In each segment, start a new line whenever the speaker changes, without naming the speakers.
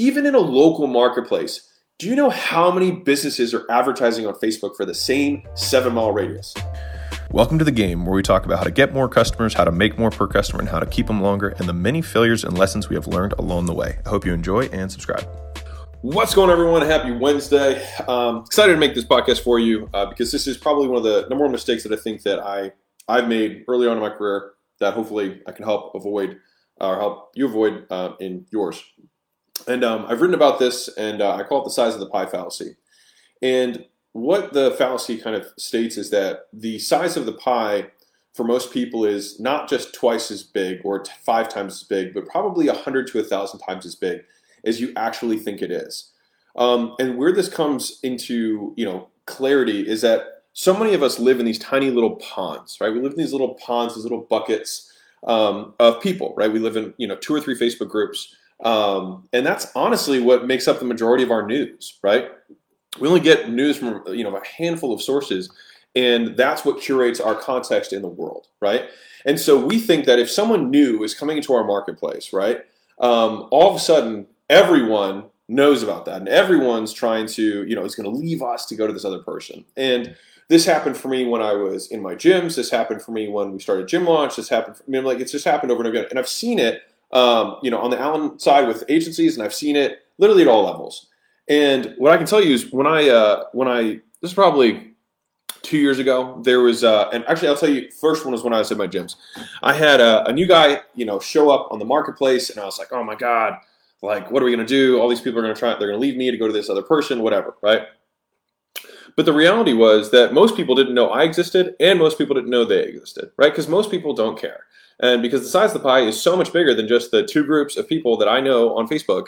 even in a local marketplace, do you know how many businesses are advertising on Facebook for the same seven mile radius?
Welcome to the game where we talk about how to get more customers, how to make more per customer, and how to keep them longer, and the many failures and lessons we have learned along the way. I hope you enjoy and subscribe.
What's going on, everyone? Happy Wednesday. Um, excited to make this podcast for you uh, because this is probably one of the number one mistakes that I think that I, I've made early on in my career that hopefully I can help avoid or help you avoid uh, in yours. And um, I've written about this, and uh, I call it the size of the pie fallacy. And what the fallacy kind of states is that the size of the pie for most people is not just twice as big or t- five times as big, but probably a hundred to a thousand times as big as you actually think it is. Um, and where this comes into you know clarity is that so many of us live in these tiny little ponds, right? We live in these little ponds, these little buckets um, of people, right? We live in you know two or three Facebook groups, um, and that's honestly what makes up the majority of our news, right? We only get news from you know a handful of sources, and that's what curates our context in the world, right? And so we think that if someone new is coming into our marketplace, right, um, all of a sudden everyone knows about that, and everyone's trying to you know is going to leave us to go to this other person, and this happened for me when I was in my gyms. This happened for me when we started gym launch. This happened. For, I mean, like it's just happened over and over again, and I've seen it um, you know, on the ALAN side with agencies, and I've seen it literally at all levels. And what I can tell you is when I uh, when I this is probably two years ago there was uh, and actually I'll tell you first one was when I was at my gyms. I had a, a new guy you know show up on the marketplace, and I was like, oh my god, like what are we gonna do? All these people are gonna try, they're gonna leave me to go to this other person, whatever, right? But the reality was that most people didn't know I existed, and most people didn't know they existed, right? Because most people don't care. And because the size of the pie is so much bigger than just the two groups of people that I know on Facebook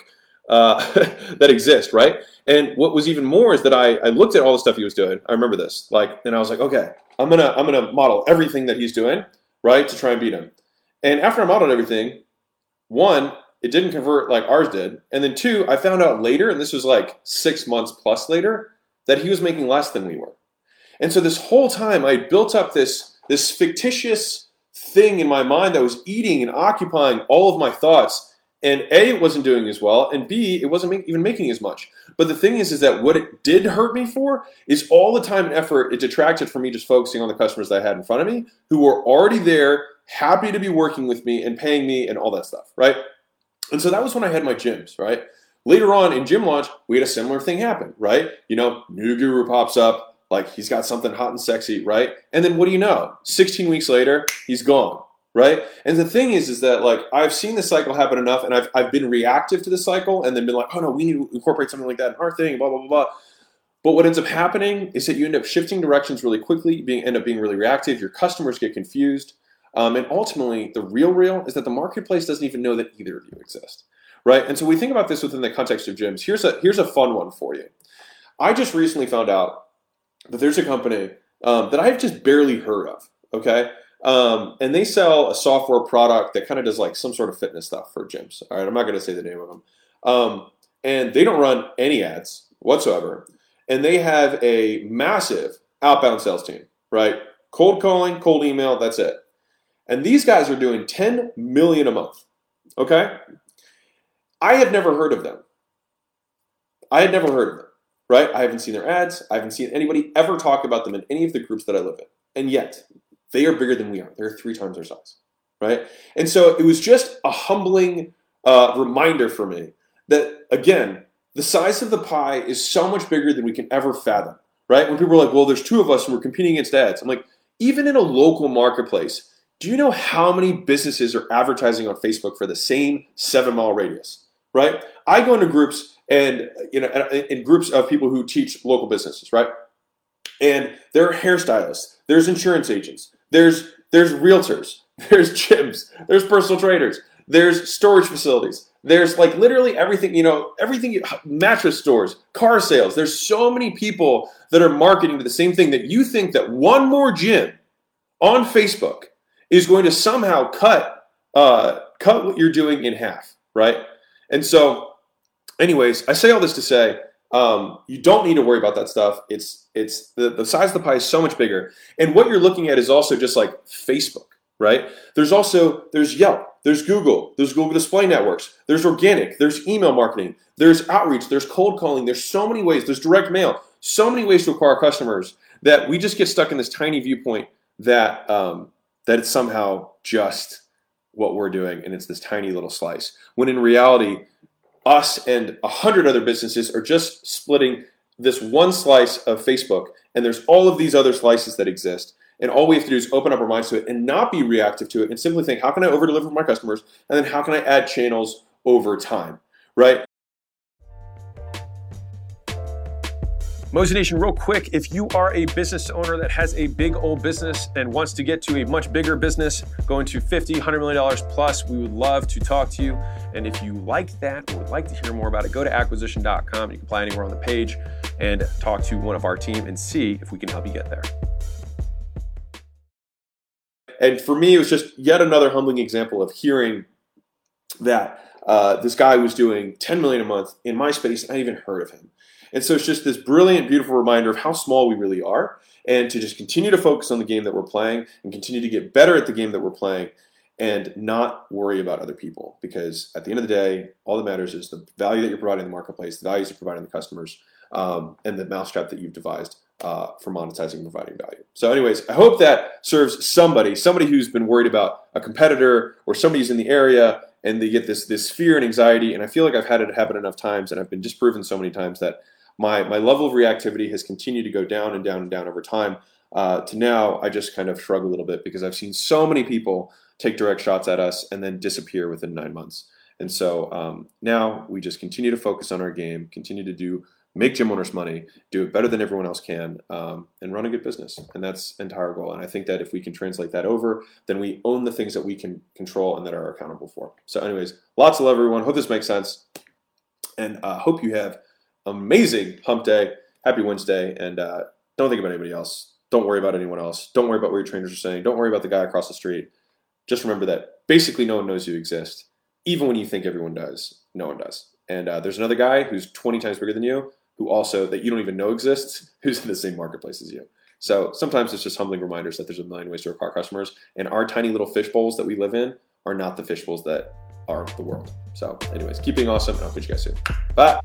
uh, that exist, right? And what was even more is that I, I looked at all the stuff he was doing. I remember this, like, and I was like, okay, I'm gonna I'm gonna model everything that he's doing, right, to try and beat him. And after I modeled everything, one, it didn't convert like ours did, and then two, I found out later, and this was like six months plus later, that he was making less than we were. And so this whole time, I built up this this fictitious thing in my mind that was eating and occupying all of my thoughts. And A, it wasn't doing as well, and B, it wasn't make, even making as much. But the thing is, is that what it did hurt me for is all the time and effort it detracted from me just focusing on the customers that I had in front of me who were already there, happy to be working with me and paying me and all that stuff, right? And so that was when I had my gyms, right? Later on in gym launch, we had a similar thing happen, right? You know, new guru pops up, like he's got something hot and sexy, right? And then what do you know? 16 weeks later, he's gone, right? And the thing is, is that like I've seen this cycle happen enough, and I've I've been reactive to the cycle, and then been like, oh no, we need to incorporate something like that in our thing, blah blah blah blah. But what ends up happening is that you end up shifting directions really quickly, being end up being really reactive. Your customers get confused, um, and ultimately, the real real is that the marketplace doesn't even know that either of you exist, right? And so we think about this within the context of gyms. Here's a here's a fun one for you. I just recently found out that there's a company um, that I've just barely heard of. Okay. Um, and they sell a software product that kind of does like some sort of fitness stuff for gyms. All right. I'm not going to say the name of them. Um, and they don't run any ads whatsoever. And they have a massive outbound sales team, right? Cold calling, cold email, that's it. And these guys are doing 10 million a month. Okay. I had never heard of them. I had never heard of them right? I haven't seen their ads. I haven't seen anybody ever talk about them in any of the groups that I live in. And yet, they are bigger than we are. They're three times our size, right? And so it was just a humbling uh, reminder for me that, again, the size of the pie is so much bigger than we can ever fathom, right? When people are like, well, there's two of us and we're competing against ads. I'm like, even in a local marketplace, do you know how many businesses are advertising on Facebook for the same seven mile radius, right? I go into groups and you know in groups of people who teach local businesses, right? And there are hairstylists, there's insurance agents, there's there's realtors, there's gyms, there's personal traders, there's storage facilities, there's like literally everything, you know, everything mattress stores, car sales. There's so many people that are marketing to the same thing that you think that one more gym on Facebook is going to somehow cut uh, cut what you're doing in half, right? And so anyways, I say all this to say um, you don't need to worry about that stuff. It's it's the, the size of the pie is so much bigger, and what you're looking at is also just like Facebook, right? There's also there's Yelp, there's Google, there's Google Display Networks, there's organic, there's email marketing, there's outreach, there's cold calling, there's so many ways, there's direct mail, so many ways to acquire customers that we just get stuck in this tiny viewpoint that um, that it's somehow just what we're doing and it's this tiny little slice. When in reality, us and a hundred other businesses are just splitting this one slice of Facebook, and there's all of these other slices that exist. And all we have to do is open up our minds to it and not be reactive to it and simply think, how can I over deliver for my customers? And then how can I add channels over time, right?
Mozination, real quick, if you are a business owner that has a big old business and wants to get to a much bigger business, going to 50, 100 million dollars plus, we would love to talk to you. And if you like that or would like to hear more about it, go to acquisition.com. You can apply anywhere on the page and talk to one of our team and see if we can help you get there.
And for me, it was just yet another humbling example of hearing that uh, this guy was doing 10 million a month in my space. I even heard of him. And so it's just this brilliant, beautiful reminder of how small we really are and to just continue to focus on the game that we're playing and continue to get better at the game that we're playing and not worry about other people because at the end of the day, all that matters is the value that you're providing the marketplace, the values you're providing the customers, um, and the mousetrap that you've devised uh, for monetizing and providing value. So, anyways, I hope that serves somebody, somebody who's been worried about a competitor or somebody who's in the area and they get this this fear and anxiety. And I feel like I've had it happen enough times, and I've been disproven so many times that my my level of reactivity has continued to go down and down and down over time. Uh, to now, I just kind of shrug a little bit because I've seen so many people take direct shots at us and then disappear within nine months. And so um, now we just continue to focus on our game, continue to do make gym owners money, do it better than everyone else can, um, and run a good business. And that's entire goal. And I think that if we can translate that over, then we own the things that we can control and that are accountable for. So, anyways, lots of love, everyone. Hope this makes sense, and uh, hope you have amazing hump day. Happy Wednesday, and uh, don't think about anybody else. Don't worry about anyone else. Don't worry about what your trainers are saying. Don't worry about the guy across the street. Just remember that basically no one knows you exist. Even when you think everyone does, no one does. And uh, there's another guy who's 20 times bigger than you, who also that you don't even know exists, who's in the same marketplace as you. So sometimes it's just humbling reminders that there's a million ways to acquire customers, and our tiny little fish bowls that we live in are not the fish bowls that are the world. So, anyways, keep being awesome, and I'll catch you guys soon. Bye.